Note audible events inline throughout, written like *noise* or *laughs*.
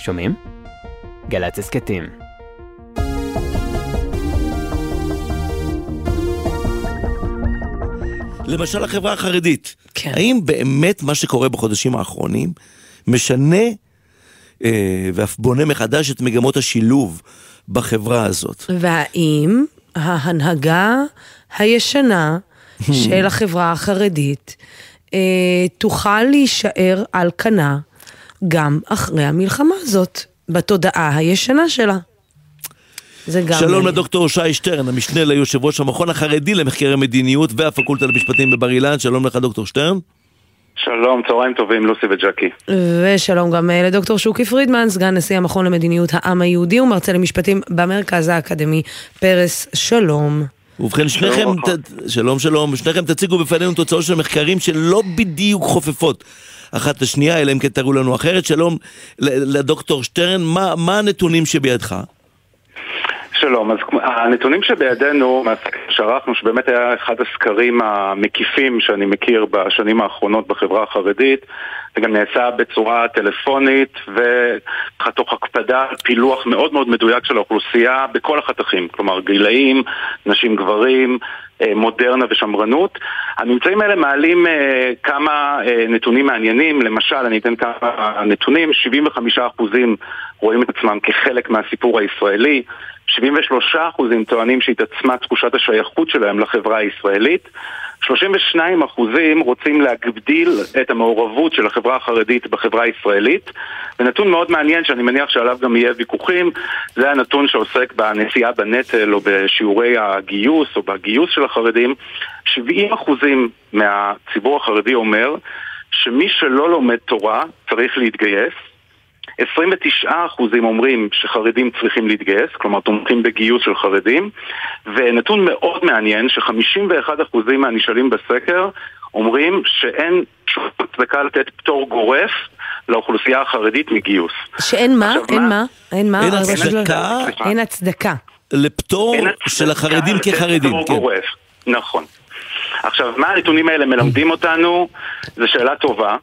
שומעים? גל"צ הסכתים. למשל החברה החרדית. כן. האם באמת מה שקורה בחודשים האחרונים משנה אה, ואף בונה מחדש את מגמות השילוב בחברה הזאת? והאם ההנהגה הישנה *laughs* של החברה החרדית אה, תוכל להישאר על כנה גם אחרי המלחמה הזאת, בתודעה הישנה שלה? זה גם... שלום מעניין. לדוקטור שי שטרן, המשנה ליושב ראש המכון החרדי למחקרי מדיניות והפקולטה למשפטים בבר אילן, שלום לך דוקטור שטרן. שלום, צהריים טובים, לוסי וג'קי. ושלום גם אה, לדוקטור שוקי פרידמן, סגן נשיא המכון למדיניות העם היהודי ומרצה למשפטים במרכז האקדמי פרס, שלום. ובכן, שניכם. ת- שלום שלום, שניכם תציגו בפנינו תוצאות של מחקרים שלא בדיוק חופפות אחת לשנייה, אלא אם כן תראו לנו אחרת. שלום לדוקטור שטרן, מה, מה הנתונים שבידך? שלום, אז הנתונים שבידינו, מהסקר שערכנו, שבאמת היה אחד הסקרים המקיפים שאני מכיר בשנים האחרונות בחברה החרדית, זה גם נעשה בצורה טלפונית ותוך הקפדה על פילוח מאוד מאוד מדויק של האוכלוסייה בכל החתכים, כלומר גילאים, נשים גברים, אה, מודרנה ושמרנות. הממצאים האלה מעלים אה, כמה אה, נתונים מעניינים, למשל, אני אתן כמה נתונים, 75% רואים את עצמם כחלק מהסיפור הישראלי, 73% טוענים שהתעצמה תחושת השייכות שלהם לחברה הישראלית, 32% רוצים להגדיל את המעורבות של החברה החרדית בחברה הישראלית. ונתון מאוד מעניין שאני מניח שעליו גם יהיה ויכוחים זה הנתון שעוסק בנשיאה בנטל או בשיעורי הגיוס או בגיוס של החרדים. 70% מהציבור החרדי אומר שמי שלא לומד תורה צריך להתגייס 29% אומרים שחרדים צריכים להתגייס, כלומר תומכים בגיוס של חרדים, ונתון מאוד מעניין ש-51% מהנשאלים בסקר אומרים שאין שום הצדקה לתת פטור גורף לאוכלוסייה החרדית מגיוס. שאין מה? עכשיו, אין מה? מה? אין מה? אין הצדקה? אין הצדקה. לפטור אין של הצדקה החרדים לתת כחרדים, פטור כן. גורף. נכון. עכשיו, מה הנתונים האלה מלמדים אותנו? זו שאלה טובה.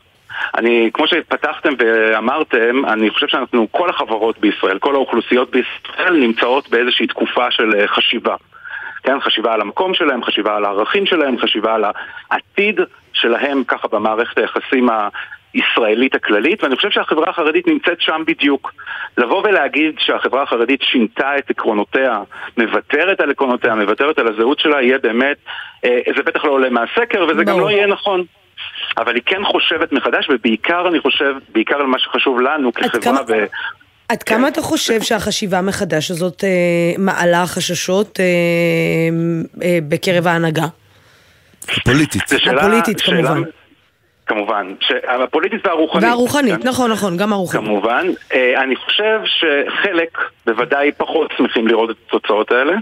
אני, כמו שפתחתם ואמרתם, אני חושב שאנחנו, כל החברות בישראל, כל האוכלוסיות בישראל נמצאות באיזושהי תקופה של אה, חשיבה. כן, חשיבה על המקום שלהם, חשיבה על הערכים שלהם, חשיבה על העתיד שלהם ככה במערכת היחסים הישראלית הכללית, ואני חושב שהחברה החרדית נמצאת שם בדיוק. לבוא ולהגיד שהחברה החרדית שינתה את עקרונותיה, מוותרת על עקרונותיה, מוותרת על הזהות שלה, יהיה באמת, אה, זה בטח לא עולה מהסקר, וזה גם ברור. לא יהיה נכון. אבל היא כן חושבת מחדש, ובעיקר אני חושב, בעיקר על מה שחשוב לנו כחברה כמה- ו... עד כמה אתה חושב שהחשיבה מחדש הזאת אה, מעלה חששות אה, אה, בקרב ההנהגה? פוליטית. זו שאלה- הפוליטית, שאלה- כמובן. כמובן, ש- הפוליטית והרוחנית. והרוחנית, כן? נכון, נכון, גם הרוחנית. כמובן. אה, אני חושב שחלק בוודאי פחות שמחים לראות את התוצאות האלה.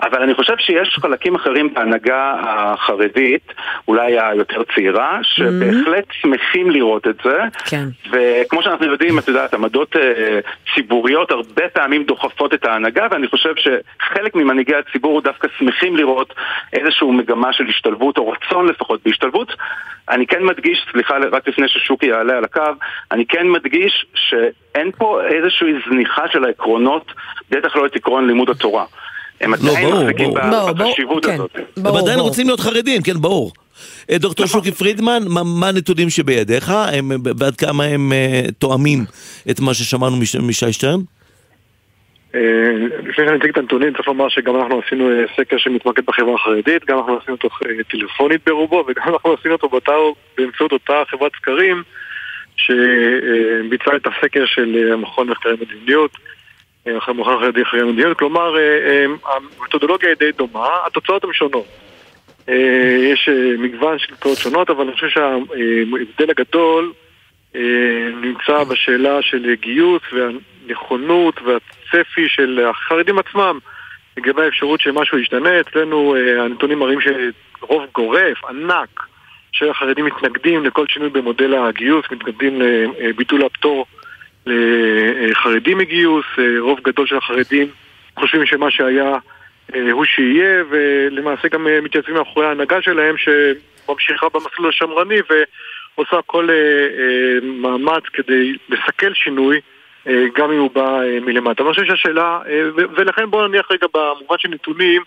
אבל אני חושב שיש חלקים אחרים בהנהגה החרדית, אולי היותר צעירה, שבהחלט שמחים לראות את זה. כן. וכמו שאנחנו יודעים, את יודעת, עמדות אה, ציבוריות הרבה פעמים דוחפות את ההנהגה, ואני חושב שחלק ממנהיגי הציבור דווקא שמחים לראות איזושהי מגמה של השתלבות, או רצון לפחות בהשתלבות. אני כן מדגיש, סליחה, רק לפני ששוקי יעלה על הקו, אני כן מדגיש שאין פה איזושהי זניחה של העקרונות, בטח לא את עקרון לימוד התורה. הם עדיין ברור, מחזיקים בחשיבות כן. הזאת. הם ברור, עדיין ברור. רוצים להיות חרדים, כן, ברור. אה, דוקטור נכון. שוקי פרידמן, מה, מה הנתונים שבידיך, הם, ועד כמה הם אה, תואמים את מה ששמענו מש, משי שטרן? אה, לפני שאני אציג את הנתונים, צריך לומר שגם אנחנו עשינו סקר שמתמקד בחברה החרדית, גם אנחנו עשינו אותו טלפונית ברובו, וגם אנחנו עשינו אותו באותה, באמצעות אותה חברת סקרים שביצעה את הסקר של המכון למחקרי מדיניות, אה, המכון החרדי למחקרי מדיניות, כלומר אה, אה, המתודולוגיה היא די דומה, התוצאות הן שונות. יש מגוון של תוצאות שונות, אבל אני חושב שההבדל הגדול נמצא בשאלה של גיוס והנכונות והצפי של החרדים עצמם לגבי האפשרות שמשהו ישתנה. אצלנו הנתונים מראים שרוב גורף, ענק, של החרדים מתנגדים לכל שינוי במודל הגיוס, מתנגדים לביטול הפטור לחרדים מגיוס, אה, רוב גדול של החרדים חושבים שמה שהיה אה, הוא שיהיה, ולמעשה גם אה, מתייצבים מאחורי ההנהגה שלהם שממשיכה במסלול השמרני ועושה כל אה, אה, מאמץ כדי לסכל שינוי אה, גם אם הוא בא אה, מלמטה. אני חושב שהשאלה, אה, ולכן בואו נניח רגע במובן של נתונים,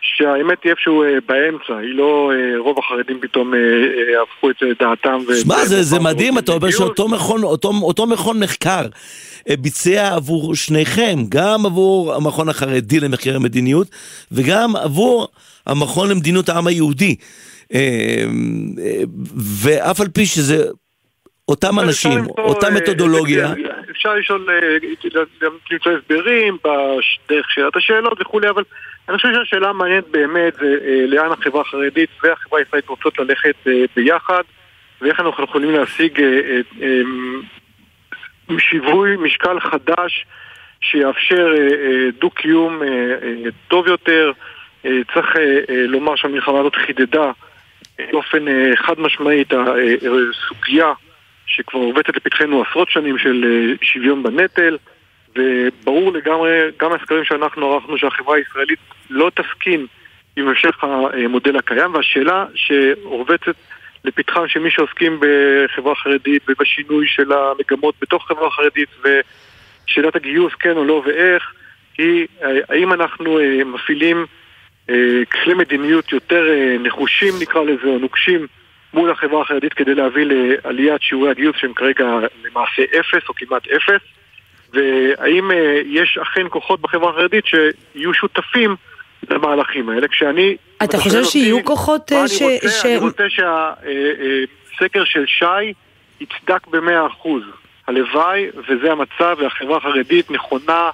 שהאמת היא איפשהו אה, באמצע, היא לא אה, רוב החרדים פתאום אה, הפכו את דעתם. שמע, זה, זה מדהים, אתה אומר. שאותו מכון, אותו, אותו מכון מחקר ביצע עבור שניכם, גם עבור המכון החרדי למחקרי מדיניות, וגם עבור המכון למדיניות העם היהודי. ואף על פי שזה אותם אנשים, אותה מתודולוגיה, אפשר לשאול, למצוא הסברים דרך שאלת השאלות וכולי, אבל אני חושב שהשאלה המעניינת באמת זה אה, לאן החברה החרדית והחברה הישראלית רוצות ללכת אה, ביחד, ואיך אנחנו יכולים להשיג אה, אה, אה, שיווי משקל חדש שיאפשר אה, אה, דו-קיום אה, אה, טוב יותר. אה, צריך אה, אה, לומר שהמלחמה הזאת חידדה באופן אה, חד משמעי את הסוגיה שכבר עובדת לפתחנו עשרות שנים של אה, שוויון בנטל וברור לגמרי, גם הסקרים שאנחנו ערכנו שהחברה הישראלית לא תסכים עם המשך המודל הקיים והשאלה שרובצת לפתחם של מי שעוסקים בחברה חרדית ובשינוי של המגמות בתוך חברה חרדית ושאלת הגיוס כן או לא ואיך היא האם אנחנו אה, מפעילים אה, כלי מדיניות יותר אה, נחושים נקרא לזה, או נוקשים מול החברה החרדית כדי להביא לעליית שיעורי הגיוס שהם כרגע למעשה אפס או כמעט אפס והאם אה, יש אכן כוחות בחברה החרדית שיהיו שותפים למהלכים האלה כשאני... אתה חושב שיהיו אותי, כוחות, אה, אני ש- רוצה? ש- אני רוצה שהסקר של שי יצדק במאה אחוז. הלוואי וזה המצב והחברה החרדית נכונה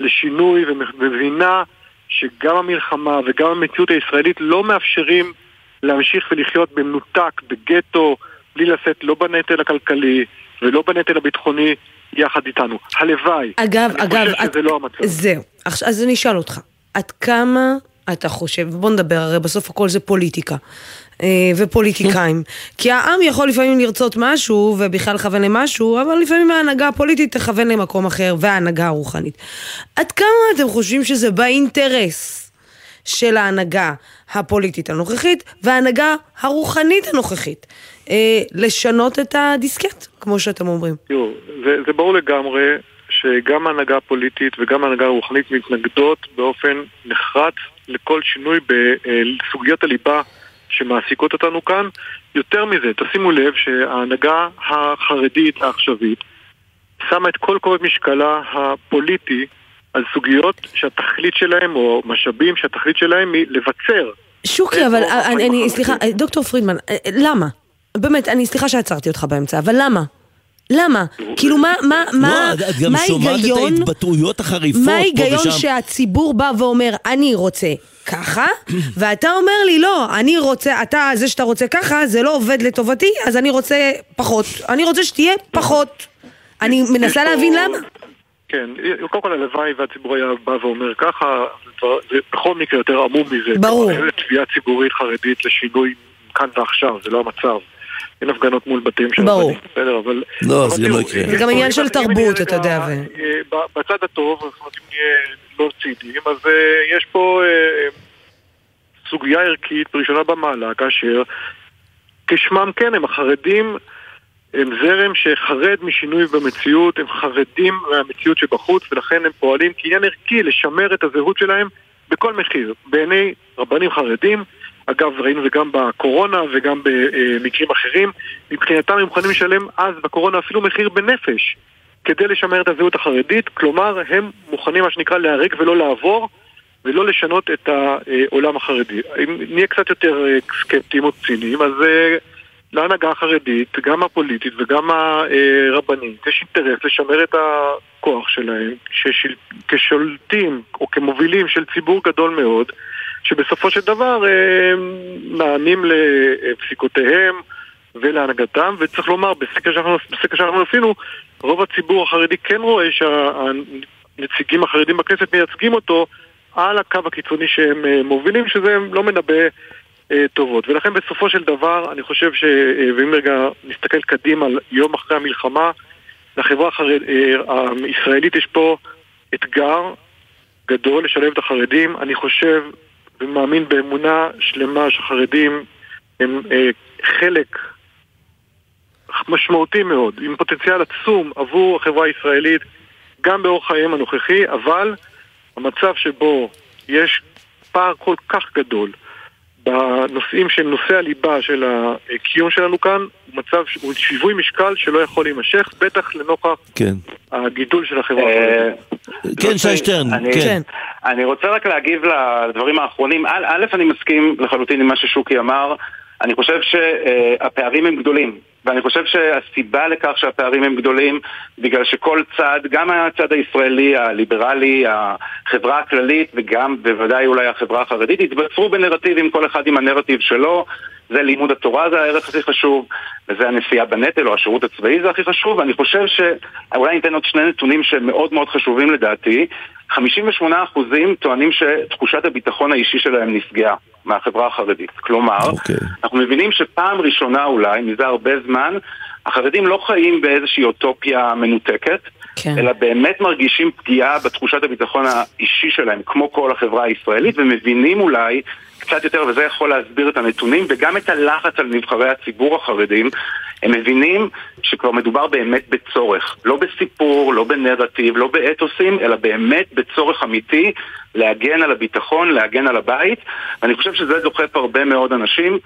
לשינוי ומבינה שגם המלחמה וגם המציאות הישראלית לא מאפשרים להמשיך ולחיות במנותק, בגטו, בלי לשאת לא בנטל הכלכלי ולא בנטל הביטחוני יחד איתנו. הלוואי. אגב, אני אגב, חושב שזה את- לא המצב. זהו. עכשיו, אז אני אשאל אותך, עד כמה אתה חושב, בוא נדבר, הרי בסוף הכל זה פוליטיקה. אה, ופוליטיקאים. *laughs* כי העם יכול לפעמים לרצות משהו ובכלל לכוון למשהו, אבל לפעמים ההנהגה הפוליטית תכוון למקום אחר, וההנהגה הרוחנית. עד כמה אתם חושבים שזה באינטרס של ההנהגה הפוליטית הנוכחית וההנהגה הרוחנית הנוכחית אה, לשנות את הדיסקט, כמו שאתם אומרים? תראו, זה, זה ברור לגמרי שגם ההנהגה הפוליטית וגם ההנהגה הרוחנית מתנגדות באופן נחרץ לכל שינוי בסוגיות הליבה שמעסיקות אותנו כאן. יותר מזה, תשימו לב שההנהגה החרדית העכשווית שמה את כל כובד משקלה הפוליטי על סוגיות שהתכלית שלהם, או משאבים שהתכלית שלהם היא לבצר שוקי, אבל אני. סליחה, דוקטור פרידמן, אה, למה? באמת, אני סליחה שעצרתי אותך באמצע, אבל למה? למה? כאילו מה, מה, מה, לא, את גם מה שומעת את ההיגיון, ההתבטאויות החריפות מה פה ההיגיון ושם. שהציבור בא ואומר, אני רוצה ככה, *clears throat* ואתה אומר לי, לא, אני רוצה, אתה, זה שאתה רוצה ככה, זה לא עובד לטובתי, אז אני רוצה פחות. אני רוצה שתהיה פחות. אני מנסה להבין למה. כן, קודם כל הלוואי והציבור היה בא ואומר ככה, זה בכל מקרה יותר עמום מזה. ברור. תביעה ציבורית חרדית לשינוי כאן ועכשיו, זה לא המצב. אין הפגנות מול בתים של ברור. רבנים, בסדר, אבל... לא, אבל זה גם תראו, לא יקרה. זה גם עניין של תרבות, אתה יודע, אה, בצד הטוב, זאת אומרת, אם נהיה לא ציניים, אז אה, יש פה אה, סוגיה ערכית ראשונה במעלה, כאשר כשמם כן, הם החרדים הם זרם שחרד משינוי במציאות, הם חרדים מהמציאות שבחוץ, ולכן הם פועלים כעניין ערכי לשמר את הזהות שלהם בכל מחיר, בעיני רבנים חרדים. אגב, ראינו זה גם בקורונה וגם במקרים אחרים. מבחינתם הם מוכנים לשלם אז בקורונה אפילו מחיר בנפש כדי לשמר את הזהות החרדית, כלומר הם מוכנים מה שנקרא להיהרג ולא לעבור ולא לשנות את העולם החרדי. אם נהיה קצת יותר אה, סקפטיים או ציניים, אז אה, להנהגה החרדית, גם הפוליטית וגם הרבנית, יש אינטרס לשמר את הכוח שלהם ששל... כשולטים או כמובילים של ציבור גדול מאוד, שבסופו של דבר אה, נענים לפסיקותיהם ולהנהגתם, וצריך לומר, בסקר שאנחנו, בסקר שאנחנו עשינו, רוב הציבור החרדי כן רואה שהנציגים החרדים בכנסת מייצגים אותו על הקו הקיצוני שהם אה, מובילים, שזה לא מנבא אה, טובות. ולכן בסופו של דבר, אני חושב ש... אה, ואם רגע נסתכל קדימה יום אחרי המלחמה, לחברה החרד... אה, הישראלית יש פה אתגר גדול לשלב את החרדים. אני חושב ומאמין באמונה שלמה שהחרדים הם אה, חלק משמעותי מאוד, עם פוטנציאל עצום עבור החברה הישראלית, גם באורח חייהם הנוכחי, אבל המצב שבו יש פער כל כך גדול בנושאים שהם נושאי הליבה של הקיום שלנו כאן, הוא מצב, הוא שיווי משקל שלא יכול להימשך, בטח לנוכח כן. הגידול של החברה אה. כן, שי שטרן, אני- כן. אני רוצה רק להגיב לדברים האחרונים. א', אני מסכים לחלוטין עם מה ששוקי אמר. אני חושב שהפערים הם גדולים. ואני חושב שהסיבה לכך שהפערים הם גדולים, בגלל שכל צד, גם הצד הישראלי, הליברלי, החברה הכללית, וגם בוודאי אולי החברה החרדית, התבצרו בנרטיבים, כל אחד עם הנרטיב שלו. זה לימוד התורה זה הערך הכי חשוב, וזה הנשיאה בנטל או השירות הצבאי זה הכי חשוב, ואני חושב שאולי ניתן עוד שני נתונים שמאוד מאוד חשובים לדעתי. 58% טוענים שתחושת הביטחון האישי שלהם נפגעה מהחברה החרדית. כלומר, אוקיי. אנחנו מבינים שפעם ראשונה אולי, מזה הרבה זמן, החרדים לא חיים באיזושהי אוטופיה מנותקת, כן. אלא באמת מרגישים פגיעה בתחושת הביטחון האישי שלהם, כמו כל החברה הישראלית, ומבינים אולי קצת יותר, וזה יכול להסביר את הנתונים, וגם את הלחץ על נבחרי הציבור החרדים, הם מבינים שכבר מדובר באמת בצורך, לא בסיפור, לא בנרטיב, לא באתוסים, אלא באמת בצורך אמיתי להגן על הביטחון, להגן על הבית, ואני חושב שזה דוחף הרבה מאוד אנשים.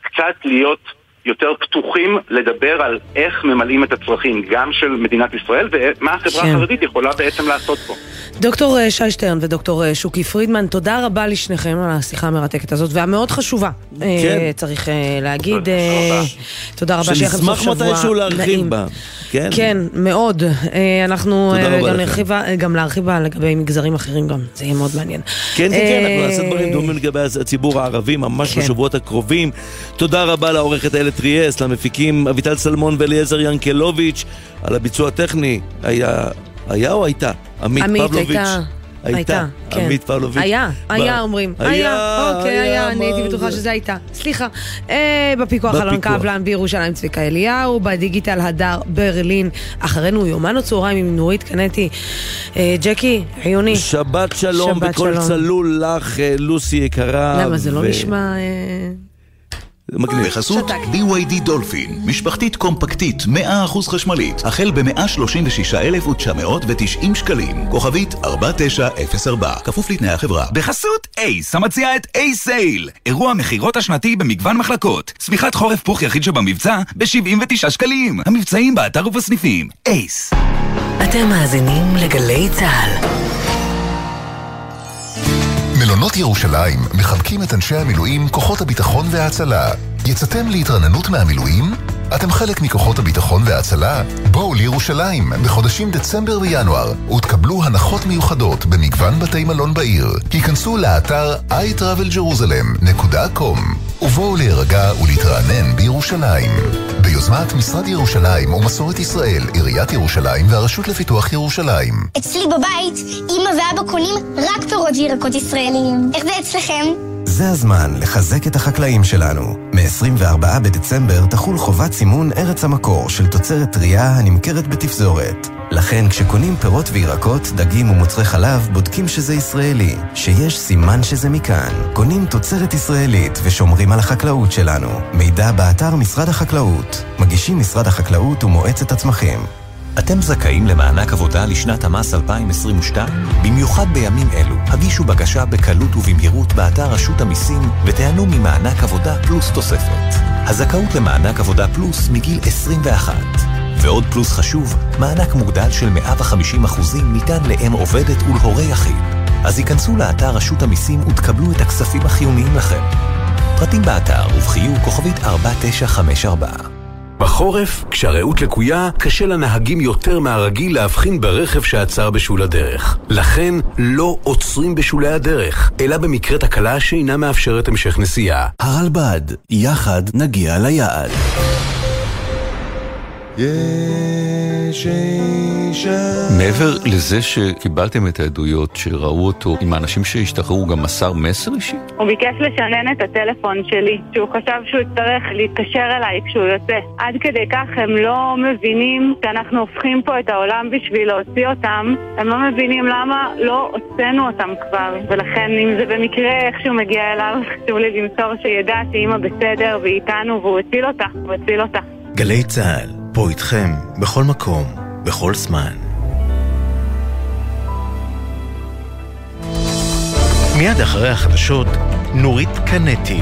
קצת להיות יותר פתוחים לדבר על איך ממלאים את הצרכים גם של מדינת ישראל ומה החברה כן. החרדית יכולה בעצם לעשות פה. דוקטור אה, שי שטרן ודוקטור אה, שוקי פרידמן, תודה רבה לשניכם על השיחה המרתקת הזאת, והמאוד חשובה, אה, כן. צריך להגיד. תודה רבה. תודה רבה, שיהיה לכם סוף שנשמח שבוע מתישהו להרחיב נעים. בה. כן? כן, מאוד. אנחנו תודה גם. נרחיב, גם להרחיב בה לגבי מגזרים אחרים גם, זה יהיה מאוד מעניין. כן, כן, כן, אנחנו נעשה דברים דומים לגבי הציבור הערבי ממש כן. בשבועות הקרובים. תודה רבה לעורכת איילת ריאס, למפיקים אביטל סלמון ואליעזר ינקלוביץ', על הביצוע הטכני. היה, היה או הייתה? עמית עמית, פבלוביץ'. הייתה. הייתה, כן. עמית פבלוביץ'. היה, היה אומרים. היה, אוקיי, היה, אני הייתי בטוחה זה? שזה הייתה. סליחה. אה, בפיקוח אלון. קבלן, בירושלים צביקה אליהו, בדיגיטל הדר ברלין. אחרינו יומן הצהריים עם נורית קנטי. אה, ג'קי, חיוני. שבת שלום שלום. צלול לך, אה, לוסי יקרה. למה זה לא ו- נשמע... מגניב. בחסות. BYD דולפין, משפחתית קומפקטית 100% חשמלית, החל ב-136,990 שקלים, כוכבית 4904, כפוף לתנאי החברה. בחסות אייס, המציע את אייס סייל, אירוע מכירות השנתי במגוון מחלקות. צמיחת חורף פוך יחיד שבמבצע ב-79 שקלים. המבצעים באתר ובסניפים. אייס. אתם מאזינים לגלי צה"ל. מלונות ירושלים מחבקים את אנשי המילואים, כוחות הביטחון וההצלה. יצאתם להתרננות מהמילואים? אתם חלק מכוחות הביטחון וההצלה? בואו לירושלים בחודשים דצמבר וינואר ותקבלו הנחות מיוחדות במגוון בתי מלון בעיר. היכנסו לאתר iTravelJerusalem.com ובואו להירגע ולהתרענן בירושלים. ביוזמת משרד ירושלים ומסורת ישראל, עיריית ירושלים והרשות לפיתוח ירושלים. אצלי בבית, אמא ואבא קונים רק פירות וירקות ישראליים. איך זה אצלכם? זה הזמן לחזק את החקלאים שלנו. מ-24 בדצמבר תחול חובת סימון ארץ המקור של תוצרת טרייה הנמכרת בתפזורת. לכן כשקונים פירות וירקות, דגים ומוצרי חלב, בודקים שזה ישראלי, שיש סימן שזה מכאן. קונים תוצרת ישראלית ושומרים על החקלאות שלנו. מידע באתר משרד החקלאות. מגישים משרד החקלאות ומועצת הצמחים. אתם זכאים למענק עבודה לשנת המס 2022? במיוחד בימים אלו, הגישו בקשה בקלות ובמהירות באתר רשות המיסים ותיהנו ממענק עבודה פלוס תוספת. הזכאות למענק עבודה פלוס מגיל 21. ועוד פלוס חשוב, מענק מוגדל של 150% ניתן לאם עובדת ולהורה יחיד. אז היכנסו לאתר רשות המיסים ותקבלו את הכספים החיוניים לכם. פרטים באתר ובחיוג כוכבית 4954. בחורף, כשהרעות לקויה, קשה לנהגים יותר מהרגיל להבחין ברכב שעצר בשול הדרך. לכן, לא עוצרים בשולי הדרך, אלא במקרה תקלה שאינה מאפשרת המשך נסיעה. הרלב"ד, יחד נגיע ליעד. מעבר לזה שקיבלתם את העדויות שראו אותו עם האנשים שהשתחררו, גם מסר מסר אישי? הוא ביקש לשנן את הטלפון שלי, שהוא חשב שהוא יצטרך להתקשר אליי כשהוא יוצא. עד כדי כך הם לא מבינים שאנחנו הופכים פה את העולם בשביל להוציא אותם, הם לא מבינים למה לא הוצאנו אותם כבר, ולכן אם זה במקרה איכשהו מגיע אליו, חשוב לי למסור שידע שאימא בסדר והיא איתנו והוא הציל אותה, הוא הציל אותה. גלי צה"ל, פה איתכם, בכל מקום, בכל זמן. מיד אחרי החדשות, נורית קנטי.